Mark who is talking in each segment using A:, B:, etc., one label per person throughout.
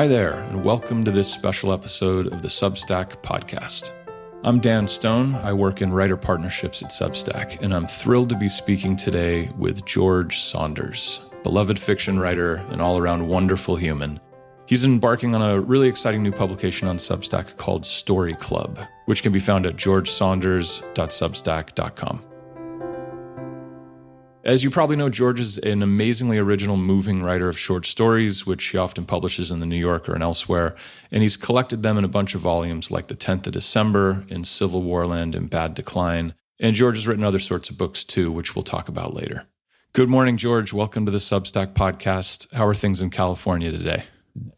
A: Hi there, and welcome to this special episode of the Substack podcast. I'm Dan Stone. I work in writer partnerships at Substack, and I'm thrilled to be speaking today with George Saunders, beloved fiction writer and all around wonderful human. He's embarking on a really exciting new publication on Substack called Story Club, which can be found at georgesaunders.substack.com. As you probably know, George is an amazingly original, moving writer of short stories, which he often publishes in the New Yorker and elsewhere. And he's collected them in a bunch of volumes like The 10th of December, in CivilWarLand, and Bad Decline. And George has written other sorts of books too, which we'll talk about later. Good morning, George. Welcome to the Substack podcast. How are things in California today?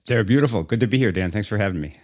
B: They're beautiful. Good to be here, Dan. Thanks for having me.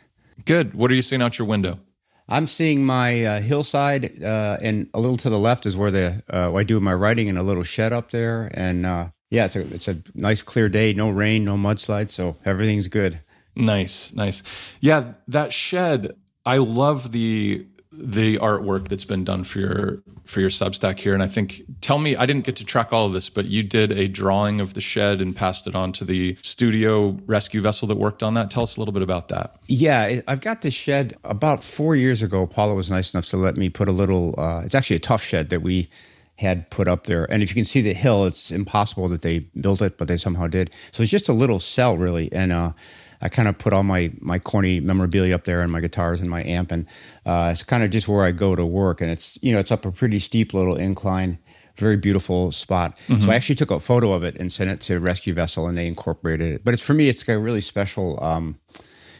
A: Good. What are you seeing out your window?
B: I'm seeing my uh, hillside, uh, and a little to the left is where the uh, I do my writing in a little shed up there. And uh, yeah, it's a it's a nice clear day, no rain, no mudslide, so everything's good.
A: Nice, nice. Yeah, that shed. I love the the artwork that's been done for your for your Substack here. And I think, tell me, I didn't get to track all of this, but you did a drawing of the shed and passed it on to the studio rescue vessel that worked on that. Tell us a little bit about that.
B: Yeah, I've got this shed about four years ago. Paula was nice enough to let me put a little. Uh, it's actually a tough shed that we had put up there. And if you can see the hill, it's impossible that they built it, but they somehow did. So it's just a little cell, really. And uh, I kind of put all my my corny memorabilia up there and my guitars and my amp, and uh, it's kind of just where I go to work. And it's you know it's up a pretty steep little incline, very beautiful spot. Mm-hmm. So I actually took a photo of it and sent it to Rescue Vessel, and they incorporated it. But it's for me, it's a really special. Um,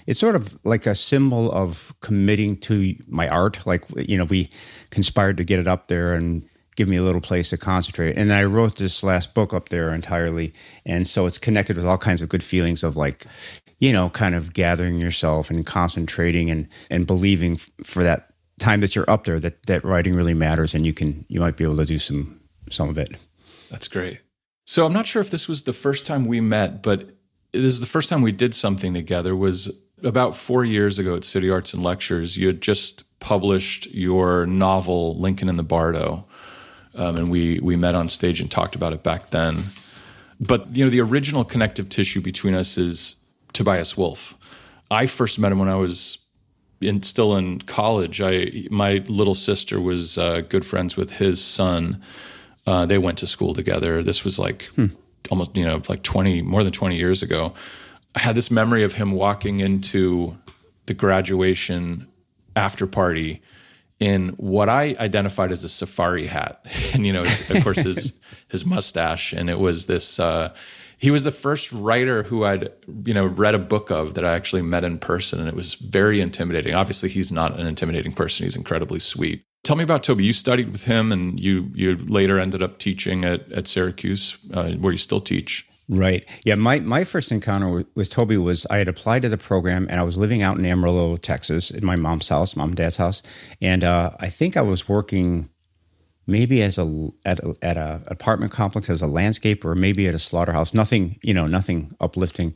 B: it's sort of like a symbol of committing to my art. Like you know, we conspired to get it up there and give me a little place to concentrate. And I wrote this last book up there entirely. And so it's connected with all kinds of good feelings of like, you know, kind of gathering yourself and concentrating and and believing for that time that you're up there that that writing really matters and you can you might be able to do some some of it.
A: That's great. So I'm not sure if this was the first time we met, but this is the first time we did something together was about 4 years ago at City Arts and Lectures. You had just published your novel Lincoln in the Bardo. Um, and we we met on stage and talked about it back then. But you know, the original connective tissue between us is Tobias Wolff. I first met him when I was in, still in college. I my little sister was uh, good friends with his son. Uh, they went to school together. This was like hmm. almost you know like twenty more than twenty years ago. I had this memory of him walking into the graduation after party in what I identified as a safari hat, and you know, of course, his his mustache, and it was this. Uh, he was the first writer who I'd you know read a book of that I actually met in person, and it was very intimidating. Obviously, he's not an intimidating person; he's incredibly sweet. Tell me about Toby. You studied with him, and you you later ended up teaching at at Syracuse, uh, where you still teach.
B: Right. Yeah. My my first encounter with, with, Toby was I had applied to the program, and I was living out in Amarillo, Texas, in my mom's house, mom and dad's house, and uh, I think I was working maybe as a at a, at a apartment complex as a landscaper, or maybe at a slaughterhouse. Nothing, you know, nothing uplifting.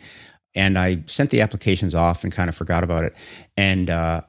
B: And I sent the applications off and kind of forgot about it. And uh,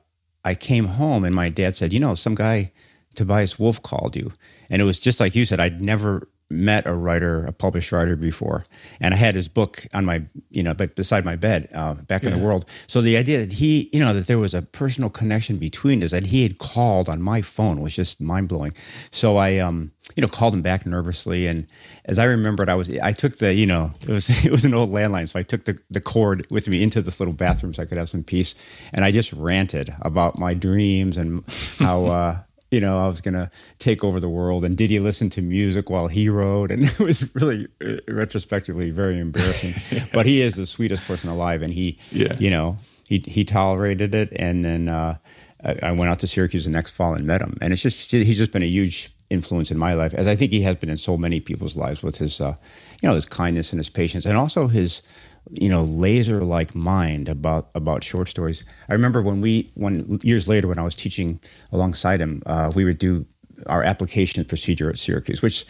B: I came home, and my dad said, "You know, some guy." Tobias Wolff called you. And it was just like you said, I'd never met a writer, a published writer before, and I had his book on my, you know, but beside my bed, uh, back yeah. in the world. So the idea that he, you know, that there was a personal connection between us, that he had called on my phone was just mind blowing. So I, um, you know, called him back nervously, and as I remembered, I was, I took the, you know, it was, it was an old landline, so I took the the cord with me into this little bathroom so I could have some peace, and I just ranted about my dreams and how. uh you know, I was going to take over the world. And did he listen to music while he wrote? And it was really, uh, retrospectively, very embarrassing. yeah. But he is the sweetest person alive. And he, yeah. you know, he, he tolerated it. And then uh, I went out to Syracuse the next fall and met him. And it's just, he's just been a huge influence in my life, as I think he has been in so many people's lives with his, uh, you know, his kindness and his patience and also his, you know laser like mind about about short stories. I remember when we when years later when I was teaching alongside him, uh, we would do our application procedure at Syracuse, which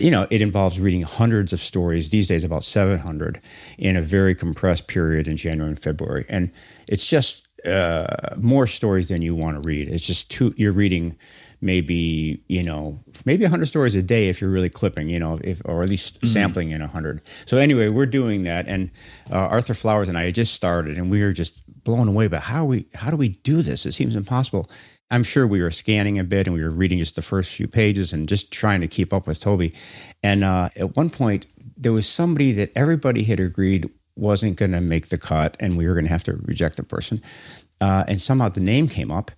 B: you know it involves reading hundreds of stories these days, about seven hundred in a very compressed period in January and February, and it's just uh, more stories than you want to read. It's just too you're reading maybe you know maybe 100 stories a day if you're really clipping you know if or at least mm-hmm. sampling in 100 so anyway we're doing that and uh, arthur flowers and i had just started and we were just blown away by how we how do we do this it seems impossible i'm sure we were scanning a bit and we were reading just the first few pages and just trying to keep up with toby and uh, at one point there was somebody that everybody had agreed wasn't going to make the cut and we were going to have to reject the person uh, and somehow the name came up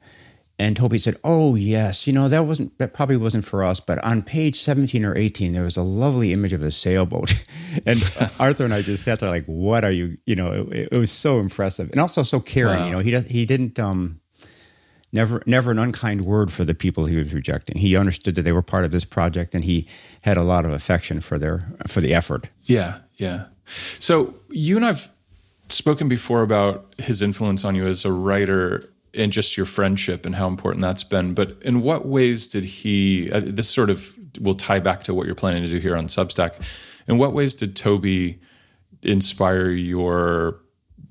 B: and Toby said, "Oh yes, you know that wasn't that probably wasn't for us, but on page 17 or 18 there was a lovely image of a sailboat." and Arthur and I just sat there like, "What are you, you know, it, it was so impressive and also so caring, wow. you know. He does, he didn't um never never an unkind word for the people he was rejecting. He understood that they were part of this project and he had a lot of affection for their for the effort.
A: Yeah, yeah. So you and I've spoken before about his influence on you as a writer and just your friendship and how important that's been. But in what ways did he? Uh, this sort of will tie back to what you're planning to do here on Substack. In what ways did Toby inspire your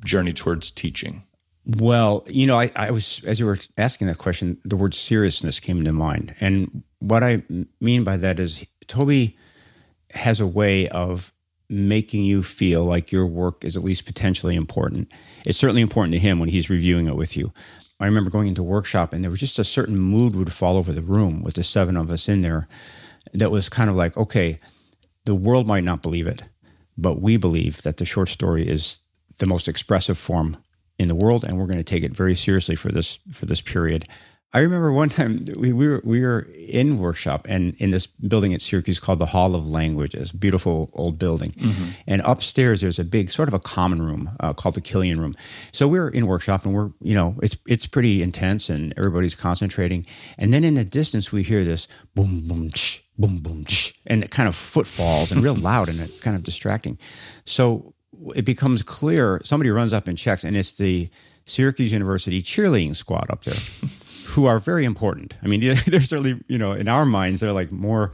A: journey towards teaching?
B: Well, you know, I, I, was as you were asking that question, the word seriousness came to mind, and what I mean by that is Toby has a way of making you feel like your work is at least potentially important. It's certainly important to him when he's reviewing it with you. I remember going into workshop and there was just a certain mood would fall over the room with the seven of us in there that was kind of like, okay, the world might not believe it, but we believe that the short story is the most expressive form in the world and we're going to take it very seriously for this for this period. I remember one time we, we, were we were in workshop and in this building at Syracuse called the Hall of Languages, beautiful old building. Mm-hmm. And upstairs there's a big sort of a common room uh, called the Killian Room. So we're in workshop and we're you know it's it's pretty intense and everybody's concentrating. And then in the distance we hear this boom boom tsh, boom boom tsh, and it kind of footfalls and real loud and it kind of distracting. So it becomes clear somebody runs up and checks and it's the Syracuse University cheerleading squad up there. who are very important. I mean, they're certainly, you know, in our minds, they're like more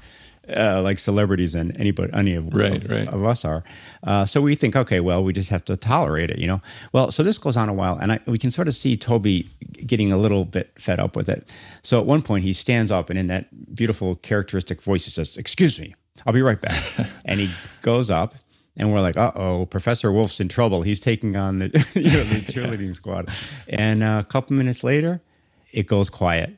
B: uh, like celebrities than anybody, any of, right, of, right. of us are. Uh, so we think, okay, well, we just have to tolerate it, you know. Well, so this goes on a while, and I, we can sort of see Toby getting a little bit fed up with it. So at one point, he stands up, and in that beautiful, characteristic voice, he says, "Excuse me, I'll be right back." and he goes up, and we're like, "Uh oh, Professor Wolff's in trouble. He's taking on the, you know, the cheerleading squad." And uh, a couple minutes later it goes quiet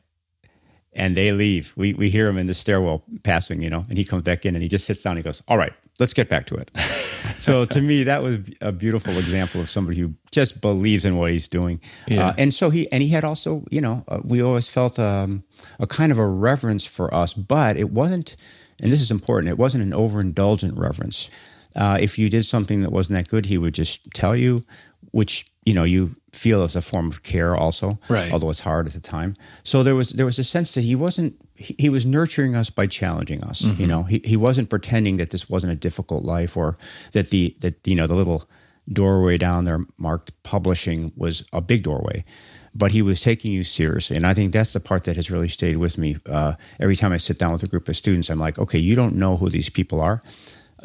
B: and they leave. We, we hear him in the stairwell passing, you know, and he comes back in and he just sits down. And he goes, All right, let's get back to it. so to me, that was a beautiful example of somebody who just believes in what he's doing. Yeah. Uh, and so he, and he had also, you know, uh, we always felt um, a kind of a reverence for us, but it wasn't, and this is important, it wasn't an overindulgent reverence. Uh, if you did something that wasn't that good, he would just tell you, which you know you feel as a form of care also
A: right.
B: although it's hard at the time. So there was there was a sense that he wasn't he, he was nurturing us by challenging us mm-hmm. you know. He, he wasn't pretending that this wasn't a difficult life or that the that you know the little doorway down there marked publishing was a big doorway. But he was taking you seriously and i think that's the part that has really stayed with me. Uh, every time i sit down with a group of students i'm like okay you don't know who these people are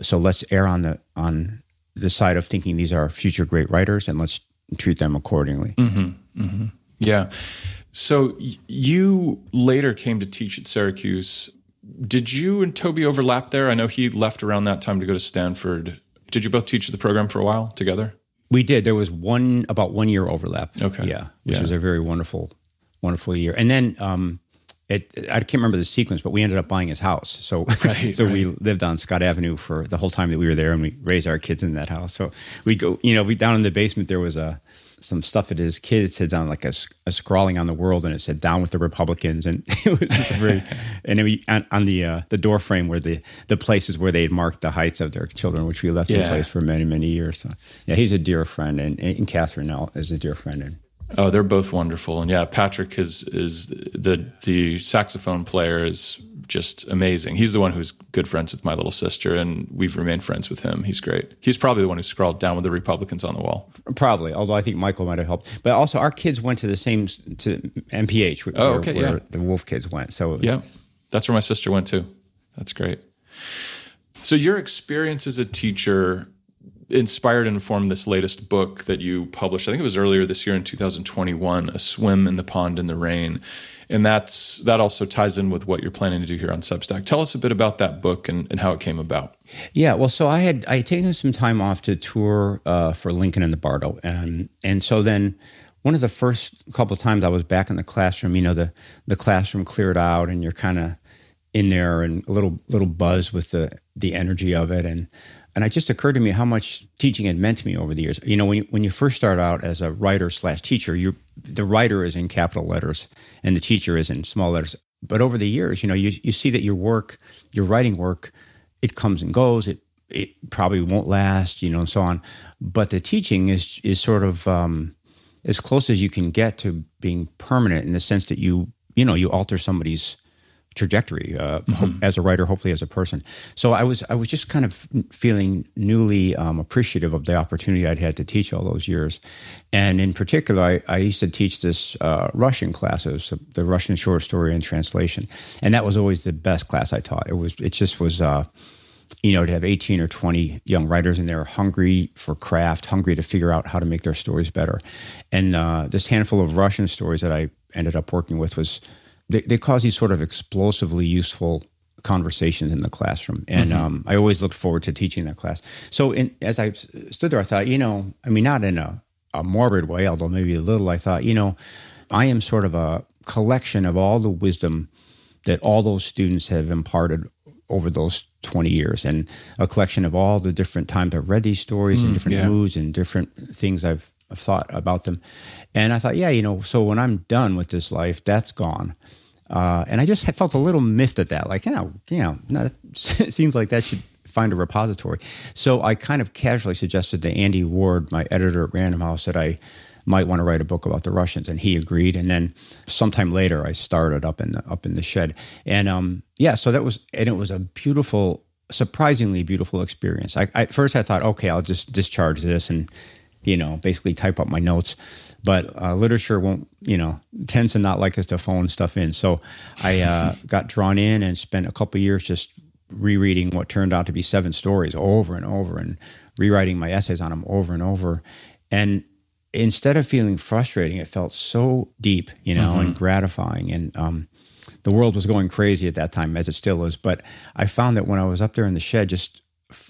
B: so let's err on the on the side of thinking these are future great writers and let's treat them accordingly.
A: Mm-hmm, mm-hmm. Yeah. So y- you later came to teach at Syracuse. Did you and Toby overlap there? I know he left around that time to go to Stanford. Did you both teach the program for a while together?
B: We did. There was one about one year overlap.
A: Okay.
B: Yeah, which yeah. was a very wonderful, wonderful year. And then um, it, I can't remember the sequence, but we ended up buying his house. So, right, so right. we lived on Scott Avenue for the whole time that we were there, and we raised our kids in that house. So we go, you know, we down in the basement there was a some stuff that his kids had done, like a, a scrawling on the world, and it said "Down with the Republicans," and it was very. and we on, on the uh, the door frame were the the places where they had marked the heights of their children, which we left yeah. in place for many many years. So, yeah, he's a dear friend, and, and Catherine now is a dear friend, and
A: Oh, they're both wonderful, and yeah, Patrick is is the the saxophone player is just amazing. He's the one who's good friends with my little sister, and we've remained friends with him. He's great. He's probably the one who scrawled down with the Republicans on the wall.
B: Probably, although I think Michael might have helped. But also, our kids went to the same to MPH.
A: Where, oh, okay,
B: where
A: yeah.
B: the Wolff kids went. So
A: was, yeah, that's where my sister went too. That's great. So your experience as a teacher inspired and informed this latest book that you published. I think it was earlier this year in 2021, A Swim in the Pond in the Rain. and that's that also ties in with what you're planning to do here on Substack. Tell us a bit about that book and, and how it came about.
B: Yeah, well, so I had I had taken some time off to tour uh, for Lincoln in the Bardo, and and so then one of the first couple times I was back in the classroom, you know, the the classroom cleared out, and you're kind of in there and a little little buzz with the the energy of it, and and it just occurred to me how much teaching had meant to me over the years. You know, when you, when you first start out as a writer slash teacher, you the writer is in capital letters and the teacher is in small letters. But over the years, you know, you, you see that your work, your writing work, it comes and goes. It it probably won't last, you know, and so on. But the teaching is is sort of um, as close as you can get to being permanent in the sense that you you know you alter somebody's trajectory uh, mm-hmm. as a writer, hopefully as a person. So I was I was just kind of feeling newly um, appreciative of the opportunity I'd had to teach all those years, and in particular, I, I used to teach this uh, Russian class. It was the Russian short story and translation, and that was always the best class I taught. It was it just was. Uh, you know, to have 18 or 20 young writers in there hungry for craft, hungry to figure out how to make their stories better. And uh, this handful of Russian stories that I ended up working with was they, they cause these sort of explosively useful conversations in the classroom. And mm-hmm. um, I always looked forward to teaching that class. So in, as I stood there, I thought, you know, I mean, not in a, a morbid way, although maybe a little, I thought, you know, I am sort of a collection of all the wisdom that all those students have imparted over those 20 years and a collection of all the different times I've read these stories mm, and different yeah. moods and different things I've, I've thought about them. And I thought, yeah, you know, so when I'm done with this life, that's gone. Uh, and I just felt a little miffed at that. Like, you know, you know, it seems like that should find a repository. So I kind of casually suggested to Andy Ward, my editor at Random House, that I might want to write a book about the Russians, and he agreed. And then sometime later, I started up in the up in the shed, and um, yeah, so that was and it was a beautiful, surprisingly beautiful experience. I, I, at first I thought, okay, I'll just discharge this and you know basically type up my notes but uh, literature won't, you know, tends to not like us to phone stuff in. So I uh, got drawn in and spent a couple years just rereading what turned out to be seven stories over and over and rewriting my essays on them over and over. And instead of feeling frustrating, it felt so deep, you know, mm-hmm. and gratifying. And um, the world was going crazy at that time, as it still is. But I found that when I was up there in the shed, just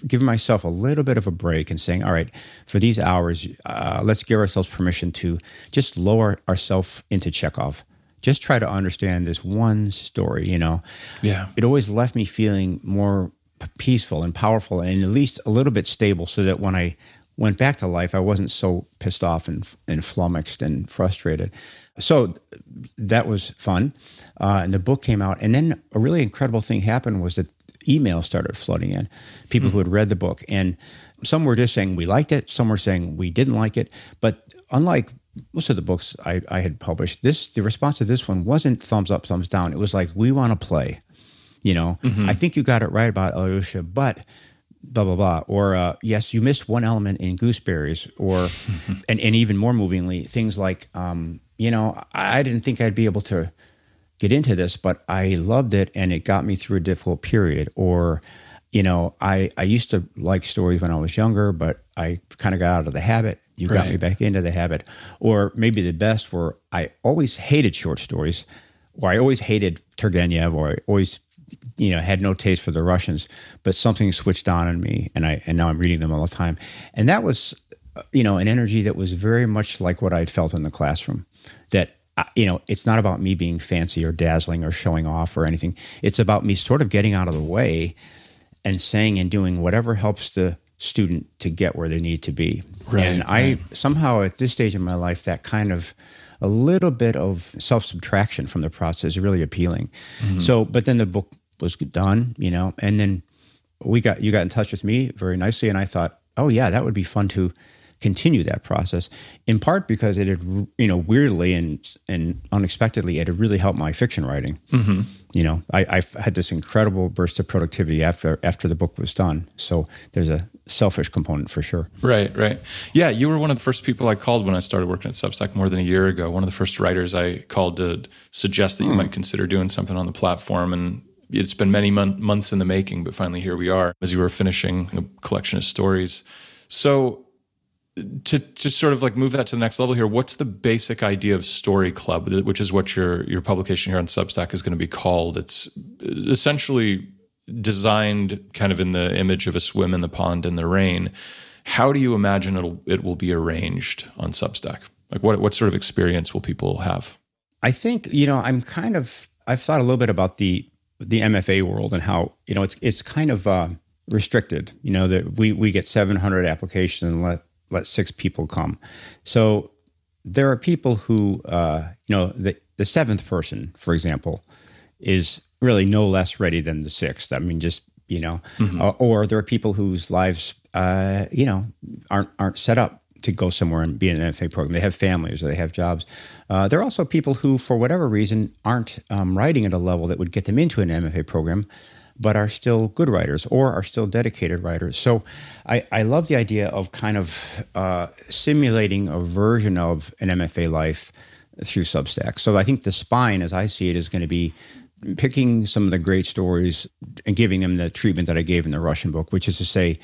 B: giving myself a little bit of a break and saying, all right, for these hours, uh, let's give ourselves permission to just lower ourselves into Chekhov. Just try to understand this one story, you know?
A: Yeah.
B: It always left me feeling more peaceful and powerful and at least a little bit stable so that when I went back to life, I wasn't so pissed off and, and flummoxed and frustrated. So that was fun. Uh, and the book came out. And then a really incredible thing happened was that emails started flooding in, people mm-hmm. who had read the book. And some were just saying we liked it, some were saying we didn't like it. But unlike most of the books I, I had published, this the response to this one wasn't thumbs up, thumbs down. It was like, we want to play. You know, mm-hmm. I think you got it right about Alyosha, but blah blah blah or uh, yes you missed one element in gooseberries or and, and even more movingly things like um, you know i didn't think i'd be able to get into this, but I loved it and it got me through a difficult period. Or, you know, I, I used to like stories when I was younger, but I kind of got out of the habit. You got me back into the habit. Or maybe the best were I always hated short stories, or I always hated Turgenev, or I always you know had no taste for the Russians, but something switched on in me, and I and now I'm reading them all the time, and that was uh, you know an energy that was very much like what I'd felt in the classroom. That you know, it's not about me being fancy or dazzling or showing off or anything. It's about me sort of getting out of the way and saying and doing whatever helps the student to get where they need to be. Right, and I somehow at this stage in my life, that kind of a little bit of self subtraction from the process is really appealing. Mm-hmm. So, but then the book was done, you know, and then we got you got in touch with me very nicely, and I thought, oh yeah, that would be fun to continue that process. In part because it had, you know, weirdly and and unexpectedly, it had really helped my fiction writing. Mm-hmm. You know, I, I had this incredible burst of productivity after after the book was done. So there's a selfish component for sure.
A: Right, right. Yeah, you were one of the first people I called when I started working at Substack more than a year ago. One of the first writers I called to suggest that you mm. might consider doing something on the platform and it's been many mon- months in the making, but finally here we are as you were finishing a collection of stories. So to to sort of like move that to the next level here, what's the basic idea of Story Club, which is what your your publication here on Substack is going to be called? It's essentially designed kind of in the image of a swim in the pond in the rain. How do you imagine it'll it will be arranged on Substack? Like what what sort of experience will people have?
B: I think you know I'm kind of I've thought a little bit about the the MFA world and how you know it's it's kind of uh, restricted. You know that we we get 700 applications and let let six people come. So there are people who uh, you know the the seventh person, for example, is really no less ready than the sixth. I mean, just you know, mm-hmm. uh, or there are people whose lives uh, you know aren't aren't set up to go somewhere and be in an MFA program. They have families or they have jobs. Uh, there are also people who, for whatever reason, aren't um, writing at a level that would get them into an MFA program, but are still good writers or are still dedicated writers. So I, I love the idea of kind of uh, simulating a version of an MFA life through Substack. So I think the spine, as I see it, is going to be picking some of the great stories and giving them the treatment that I gave in the Russian book, which is to say,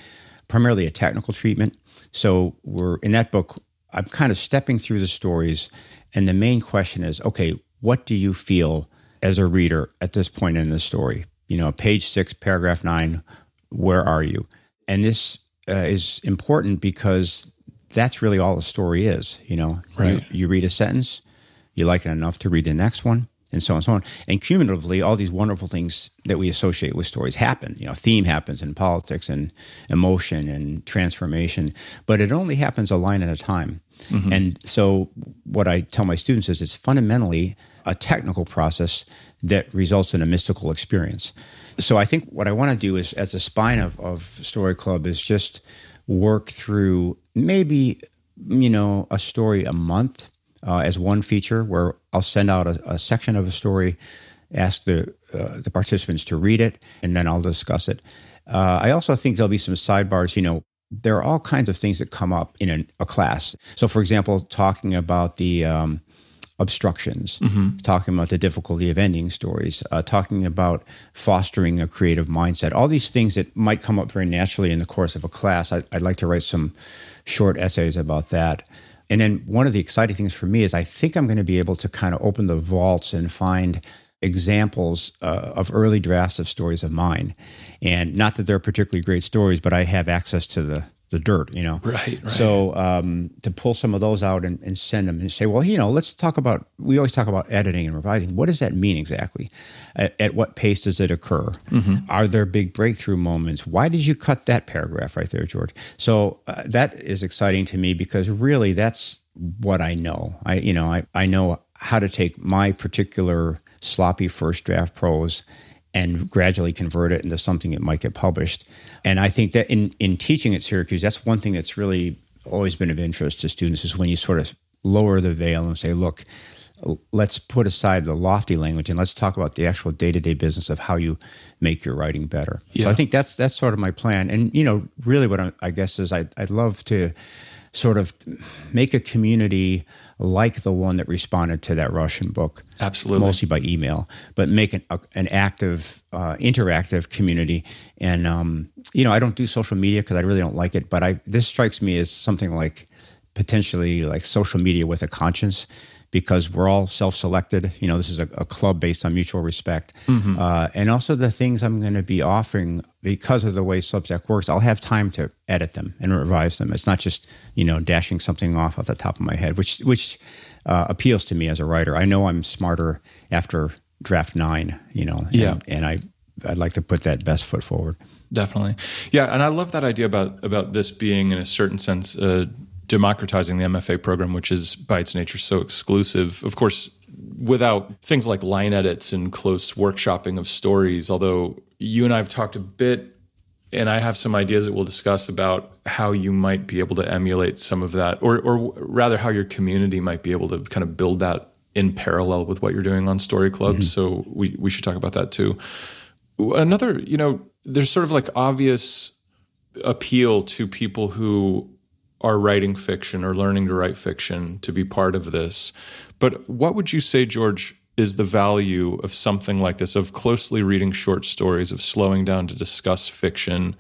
B: primarily a technical treatment. So we're in that book. I'm kind of stepping through the stories, and the main question is, okay, what do you feel as a reader at this point in the story? You know, page six, paragraph nine, where are you? And this uh, is important because that's really all the story is. You know,
A: right.
B: you, you read a sentence, you like it enough to read the next one, and so on and so on. And cumulatively, all these wonderful things that we associate with stories happen. You know, theme happens in politics and emotion and transformation, but it only happens a line at a time. Mm-hmm. And so, what I tell my students is it's fundamentally a technical process that results in a mystical experience. So, I think what I want to do is, as a spine of, of Story Club, is just work through maybe, you know, a story a month uh, as one feature where I'll send out a, a section of a story, ask the uh, the participants to read it, and then I'll discuss it. Uh, I also think there'll be some sidebars. You know, there are all kinds of things that come up in an, a class. So, for example, talking about the um, obstructions, mm-hmm. talking about the difficulty of ending stories, uh, talking about fostering a creative mindset, all these things that might come up very naturally in the course of a class. I, would like to write some short essays about that. And then one of the exciting things for me is I think I'm going to be able to kind of open the vaults and find examples uh, of early drafts of stories of mine. And not that they're particularly great stories, but I have access to the the dirt, you know.
A: Right. right.
B: So um, to pull some of those out and, and, send them and say, well, you know, let's talk about. We always talk about editing and revising. What does that mean exactly? At, at what pace does it occur? Mm-hmm. Are there big breakthrough moments? Why did you cut that paragraph right there, George? So uh, that is exciting to me because really that's what I know. I you know I I know how to take my particular sloppy first draft prose and gradually convert it into something that might get published. And I think that in, in teaching at Syracuse, that's one thing that's really always been of interest to students is when you sort of lower the veil and say, look, let's put aside the lofty language and let's talk about the actual day-to-day business of how you make your writing better. Yeah. So I think that's that's sort of my plan. And you know, really, what I, I guess is I'd, I'd love to sort of make a community like the one that responded to that Russian book.
A: Absolutely.
B: Mostly by email, but make an, a, an active, uh, interactive community. And, um, you know, I don't do social media because I really don't like it, but I this strikes me as something like potentially like social media with a conscience because we're all self-selected. You know, this is a, a club based on mutual respect, mm-hmm. uh, and also the things I'm going to be offering because of the way Substack works. I'll have time to edit them and revise them. It's not just you know dashing something off at the top of my head, which which uh, appeals to me as a writer. I know I'm smarter after draft nine. You know, and,
A: yeah,
B: and I I'd like to put that best foot forward.
A: Definitely, yeah, and I love that idea about about this being in a certain sense. Uh, democratizing the MFA program, which is by its nature so exclusive. Of course, without things like line edits and close workshopping of stories, although you and I have talked a bit, and I have some ideas that we'll discuss about how you might be able to emulate some of that, or, or rather, how your community might be able to kind of build that in parallel with what you're doing on Story Club. Mm-hmm. So we, we should talk about that too. Another, you know, there's sort of like obvious appeal to people who are writing fiction or learning to write fiction to be part of this. But what would you say, George, is the value of something like this, of closely reading short stories, of slowing down to discuss fiction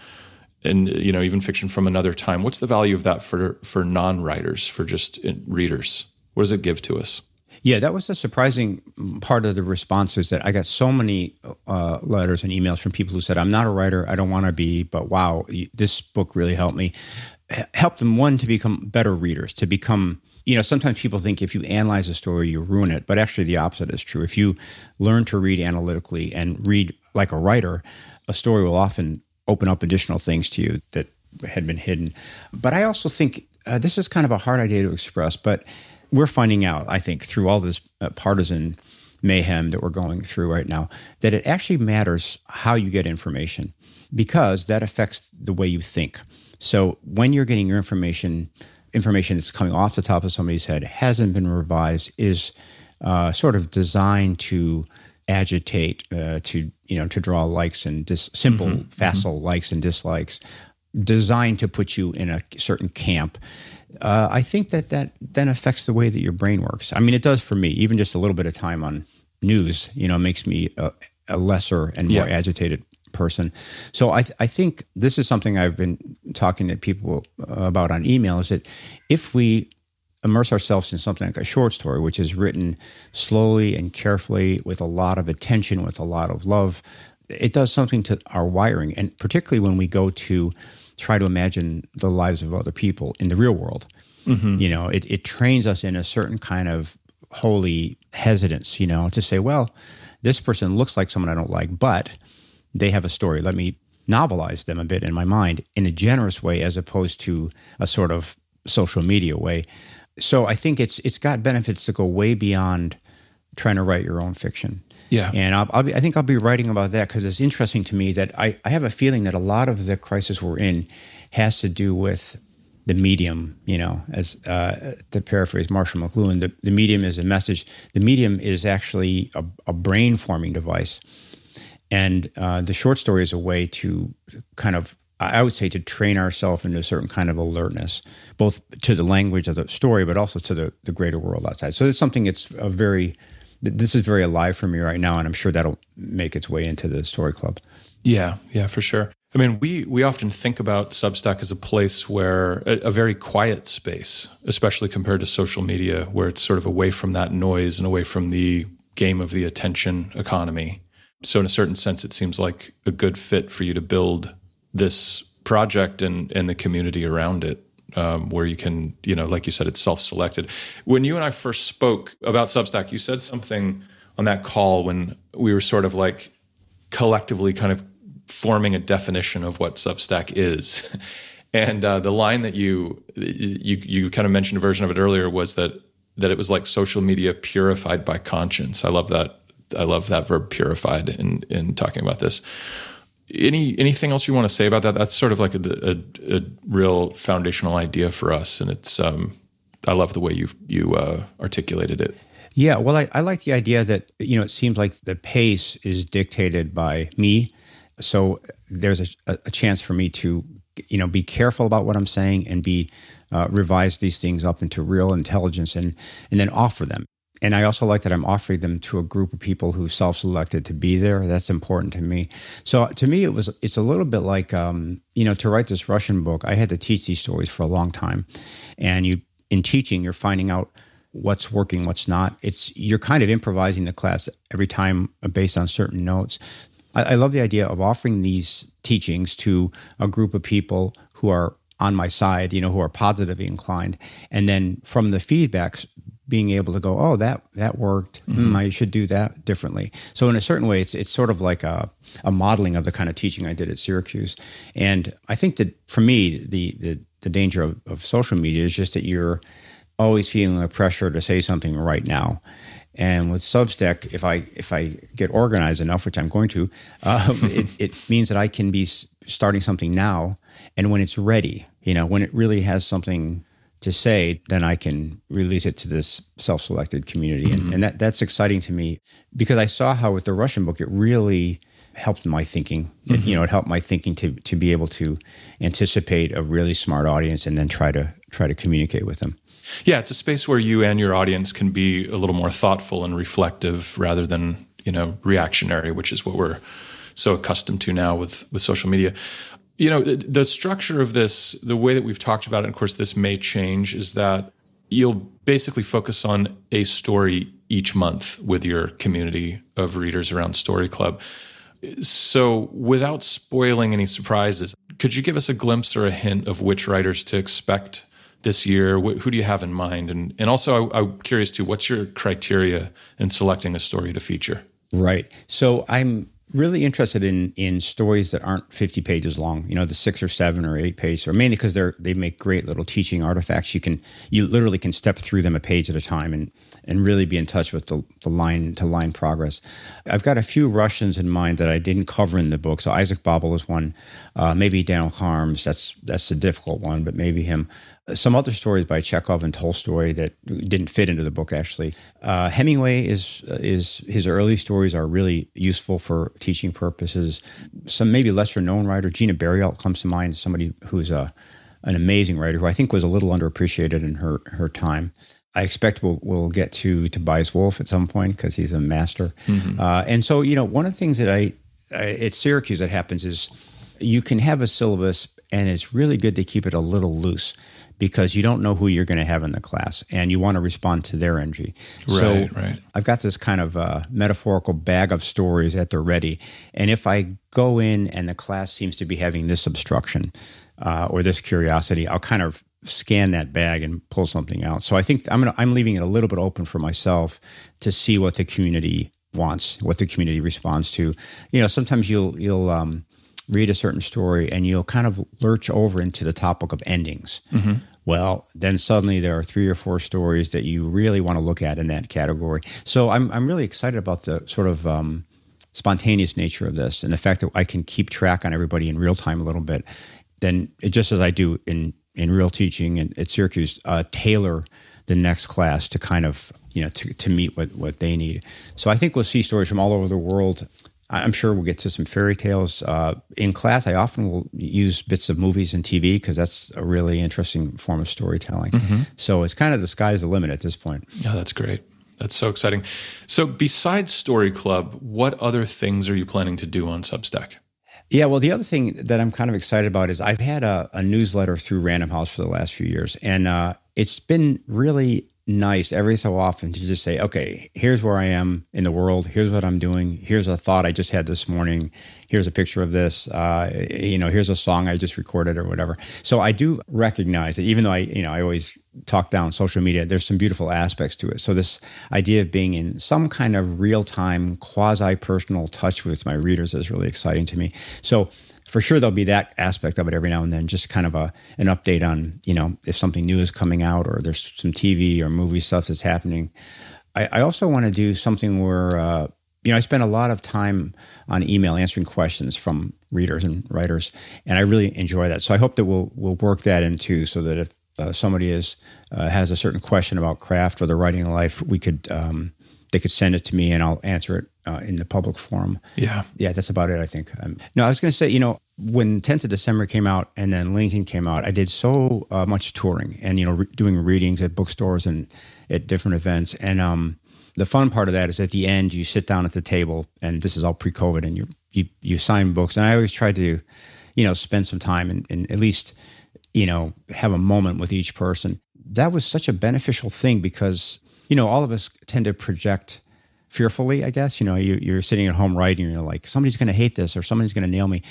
A: and you know even fiction from another time. What's the value of that for for non-writers, for just readers? What does it give to us?
B: Yeah, that was a surprising part of the responses that I got so many uh, letters and emails from people who said, I'm not a writer, I don't want to be, but wow, this book really helped me. Helped them, one, to become better readers, to become you know, sometimes people think if you analyze a story, you ruin it, but actually the opposite is true. If you learn to read analytically and read like a writer, a story will often open up additional things to you that had been hidden. But I also think uh, this is kind of a hard idea to express, but we're finding out, I think, through all this uh, partisan mayhem that we're going through right now, that it actually matters how you get information because that affects the way you think. So when you're getting your information, information that's coming off the top of somebody's head, hasn't been revised, is uh, sort of designed to agitate, uh, to you know, to draw likes and dis- simple, mm-hmm. facile mm-hmm. likes and dislikes, designed to put you in a certain camp uh, I think that that then affects the way that your brain works. I mean, it does for me. Even just a little bit of time on news, you know, makes me a, a lesser and more yeah. agitated person. So I, th- I think this is something I've been talking to people about on email is that if we immerse ourselves in something like a short story, which is written slowly and carefully with a lot of attention, with a lot of love, it does something to our wiring. And particularly when we go to try to imagine the lives of other people in the real world. Mm-hmm. You know, it, it trains us in a certain kind of holy hesitance, you know, to say, well, this person looks like someone I don't like, but they have a story. Let me novelize them a bit in my mind in a generous way as opposed to a sort of social media way. So I think it's it's got benefits that go way beyond trying to write your own fiction.
A: Yeah.
B: And I'll, I'll be, I think I'll be writing about that because it's interesting to me that I, I have a feeling that a lot of the crisis we're in has to do with the medium, you know, as uh, to paraphrase Marshall McLuhan, the, the medium is a message. The medium is actually a, a brain forming device. And uh, the short story is a way to kind of, I would say, to train ourselves into a certain kind of alertness, both to the language of the story, but also to the, the greater world outside. So it's something that's a very this is very alive for me right now, and I'm sure that'll make its way into the story club.
A: Yeah, yeah, for sure. I mean, we we often think about Substack as a place where a, a, very quiet space, especially compared to social media, where it's sort of away from that noise and away from the game of the attention economy. So, in a certain sense, it seems like a good fit for you to build this project and and the community around it um, where you can, you know, like you said, it's self selected. When you and I first spoke about Substack, you said something on that call when we were sort of like collectively kind of forming a definition of what Substack is. And uh, the line that you, you you kind of mentioned a version of it earlier was that that it was like social media purified by conscience. I love that. I love that verb purified in in talking about this any anything else you want to say about that? That's sort of like a, a, a real foundational idea for us, and it's um, I love the way you you uh, articulated it.
B: Yeah, well, I, I like the idea that you know it seems like the pace is dictated by me, so there's a, a chance for me to you know be careful about what I'm saying and be uh, revise these things up into real intelligence and and then offer them and I also like that I'm offering them to a group of people who self-selected to be there. That's important to me. So to me, it was it's a little bit like um, you know to write this Russian book. I had to teach these stories for a long time, and you in teaching, you're finding out what's working, what's not. It's you're kind of improvising the class every time based on certain notes. I, I love the idea of offering these teachings to a group of people who are on my side, you know, who are positively inclined, and then from the feedbacks being able to go, oh, that that worked. Mm-hmm. Mm, I should do that differently. So in a certain way, it's it's sort of like a, a modeling of the kind of teaching I did at Syracuse. And I think that for me, the the, the danger of, of social media is just that you're always feeling the pressure to say something right now. And with Substack, if I if I get organized enough, which I'm going to, um, it, it means that I can be starting something now, and when it's ready, you know, when it really has something to say, then I can release it to this self-selected community, mm-hmm. and, and that that's exciting to me because I saw how with the Russian book it really helped my thinking. Mm-hmm. It, you know, it helped my thinking to to be able to anticipate a really smart audience and then try to try to communicate with them.
A: Yeah, it's a space where you and your audience can be a little more thoughtful and reflective rather than you know reactionary, which is what we're so accustomed to now with with social media You know, the structure of this, the way that we've talked about it, and of course, this may change, is that you'll basically focus on a story each month with your community of readers around Story Club. So, without spoiling any surprises, could you give us a glimpse or a hint of which writers to expect this year? Who do you have in mind? And and also, I, I'm curious too. What's your criteria in selecting a story to feature?
B: Right. So I'm really interested in in stories that aren't 50 pages long you know the six or seven or eight pages or mainly because they're they make great little teaching artifacts. You can you literally can step through them a page at a time and and really be in touch with the, the line to line progress. I've got a few russians in mind that i didn't cover in the book. So isaac babel is one. Uh, maybe Daniil Kharms that's that's a difficult one but maybe him some other stories by Chekhov and Tolstoy that didn't fit into the book. Actually, uh, Hemingway is is his early stories are really useful for teaching purposes. Some maybe lesser known writer Gina Berriault comes to mind. Somebody who's a an amazing writer who I think was a little underappreciated in her her time. I expect we'll, we'll get to Tobias Wolff at some point because he's a master. Mm-hmm. Uh, and so, you know, one of the things that I, I at Syracuse that happens is you can have a syllabus and it's really good to keep it a little loose because you don't know who you're going to have in the class and you want to respond to their energy.
A: Right, so right.
B: I've got this kind of uh, metaphorical bag of stories at the ready. And if I go in and the class seems to be having this obstruction uh, or this curiosity, I'll kind of scan that bag and pull something out. So I think I'm gonna, I'm leaving it a little bit open for myself to see what the community wants, what the community responds to. You know, sometimes you'll you'll um, read a certain story and you'll kind of lurch over into the topic of endings. Mm-hmm. Well, then suddenly there are three or four stories that you really want to look at in that category. So I'm I'm really excited about the sort of um, spontaneous nature of this and the fact that I can keep track on everybody in real time a little bit. Then just as I do in in real teaching and at Syracuse, uh, tailor the next class to kind of you know to, to meet what what they need. So I think we'll see stories from all over the world. I'm sure we'll get to some fairy tales. Uh, in class, I often will use bits of movies and TV because that's a really interesting form of storytelling. Mm-hmm. So it's kind of the sky's the limit at this point.
A: Yeah, that's great. That's so exciting. So, besides Story Club, what other things are you planning to do on Substack?
B: Yeah, well, the other thing that I'm kind of excited about is I've had a, a newsletter through Random House for the last few years, and uh, it's been really nice every so often to just say, okay, here's where I am in the world. Here's what I'm doing. Here's a thought I just had this morning. Here's a picture of this. Uh, you know, here's a song I just recorded or whatever. So I do recognize that even though I, you know, I always talk down social media, there's some beautiful aspects to it. So this idea of being in some kind of real time, quasi personal touch with my readers is really exciting to me. So for sure there'll be that aspect of it every now and then just kind of a an update on you know if something new is coming out or there's some tv or movie stuff that's happening. I, I also want to do something where uh, you know i spend a lot of time on email answering questions from readers and writers and i really enjoy that. So i hope that we'll we'll work that into so that if uh, somebody is uh, has a certain question about craft or the writing life we could um, they could send it to me and I'll answer it uh, in the public forum.
A: Yeah.
B: Yeah, that's about it, I think. Um, no, I was going to say, you know, when 10th of December came out and then Lincoln came out, I did so uh, much touring and, you know, re- doing readings at bookstores and at different events. And um, the fun part of that is at the end, you sit down at the table and this is all pre COVID and you, you, you sign books. And I always try to, you know, spend some time and, and at least, you know, have a moment with each person. That was such a beneficial thing because you know, all of us tend to project fearfully, I guess. You know, you, are sitting at home writing, and you're like, somebody's going to hate this or somebody's going to nail me.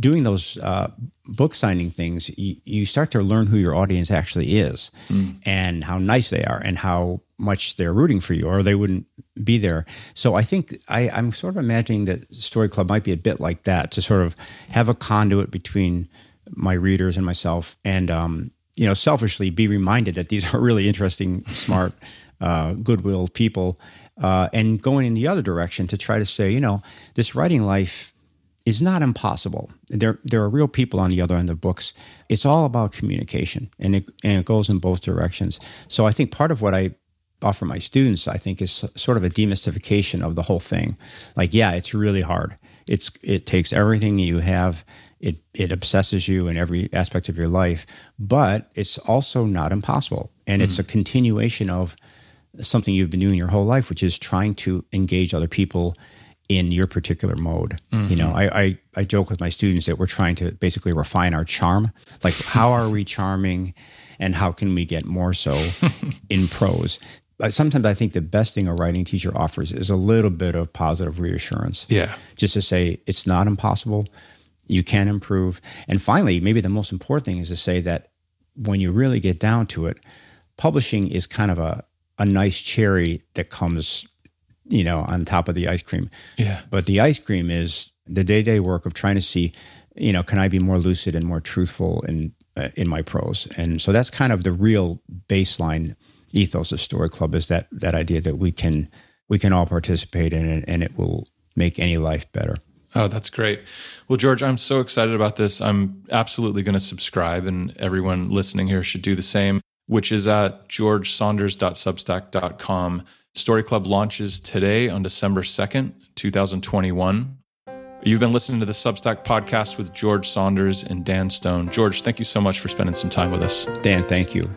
B: Doing those uh, book signing things, you, you, start to learn who your audience actually is mm. and how nice they are and how much they're rooting for you or they wouldn't be there. So I think I, I'm sort of imagining that Story Club might be a bit like that to sort of have a conduit between my readers and myself and, um, you know, selfishly be reminded that these are really interesting, smart, uh, goodwill people, uh, and going in the other direction to try to say, you know, this writing life is not impossible. There, there are real people on the other end of books. It's all about communication, and it, and it goes in both directions. So I think part of what I offer my students, I think, is sort of a demystification of the whole thing. Like, yeah, it's really hard. It's it takes everything you have. It it obsesses you in every aspect of your life, but it's also not impossible, and mm it's a continuation of something you've been doing your whole life, which is trying to engage other people in your particular mode. Mm-hmm. You know, I, I, I joke with my students that we're trying to basically refine our charm. Like, how are we charming, and how can we get more so in prose? Sometimes I think the best thing a writing teacher offers is a little bit of positive reassurance.
A: Yeah,
B: just to say it's not impossible. You can improve. And finally, maybe the most important thing is to say that when you really get down to it, publishing is kind of a, a nice cherry that comes you know, on top of the ice cream.
A: Yeah.
B: But the ice cream is the day to day work of trying to see, you know, can I be more lucid and more truthful in uh, in my prose? And so that's kind of the real baseline ethos of Story Club is that that idea that we can we can all participate in it and it will make any life better.
A: Oh, that's great. Well, George, I'm so excited about this. I'm absolutely going to subscribe, and everyone listening here should do the same, which is at georgesaunders.substack.com. Story Club launches today on December 2nd, 2021. You've been listening to the Substack podcast with George Saunders and Dan Stone. George, thank you so much for spending some time with us.
B: Dan, thank you.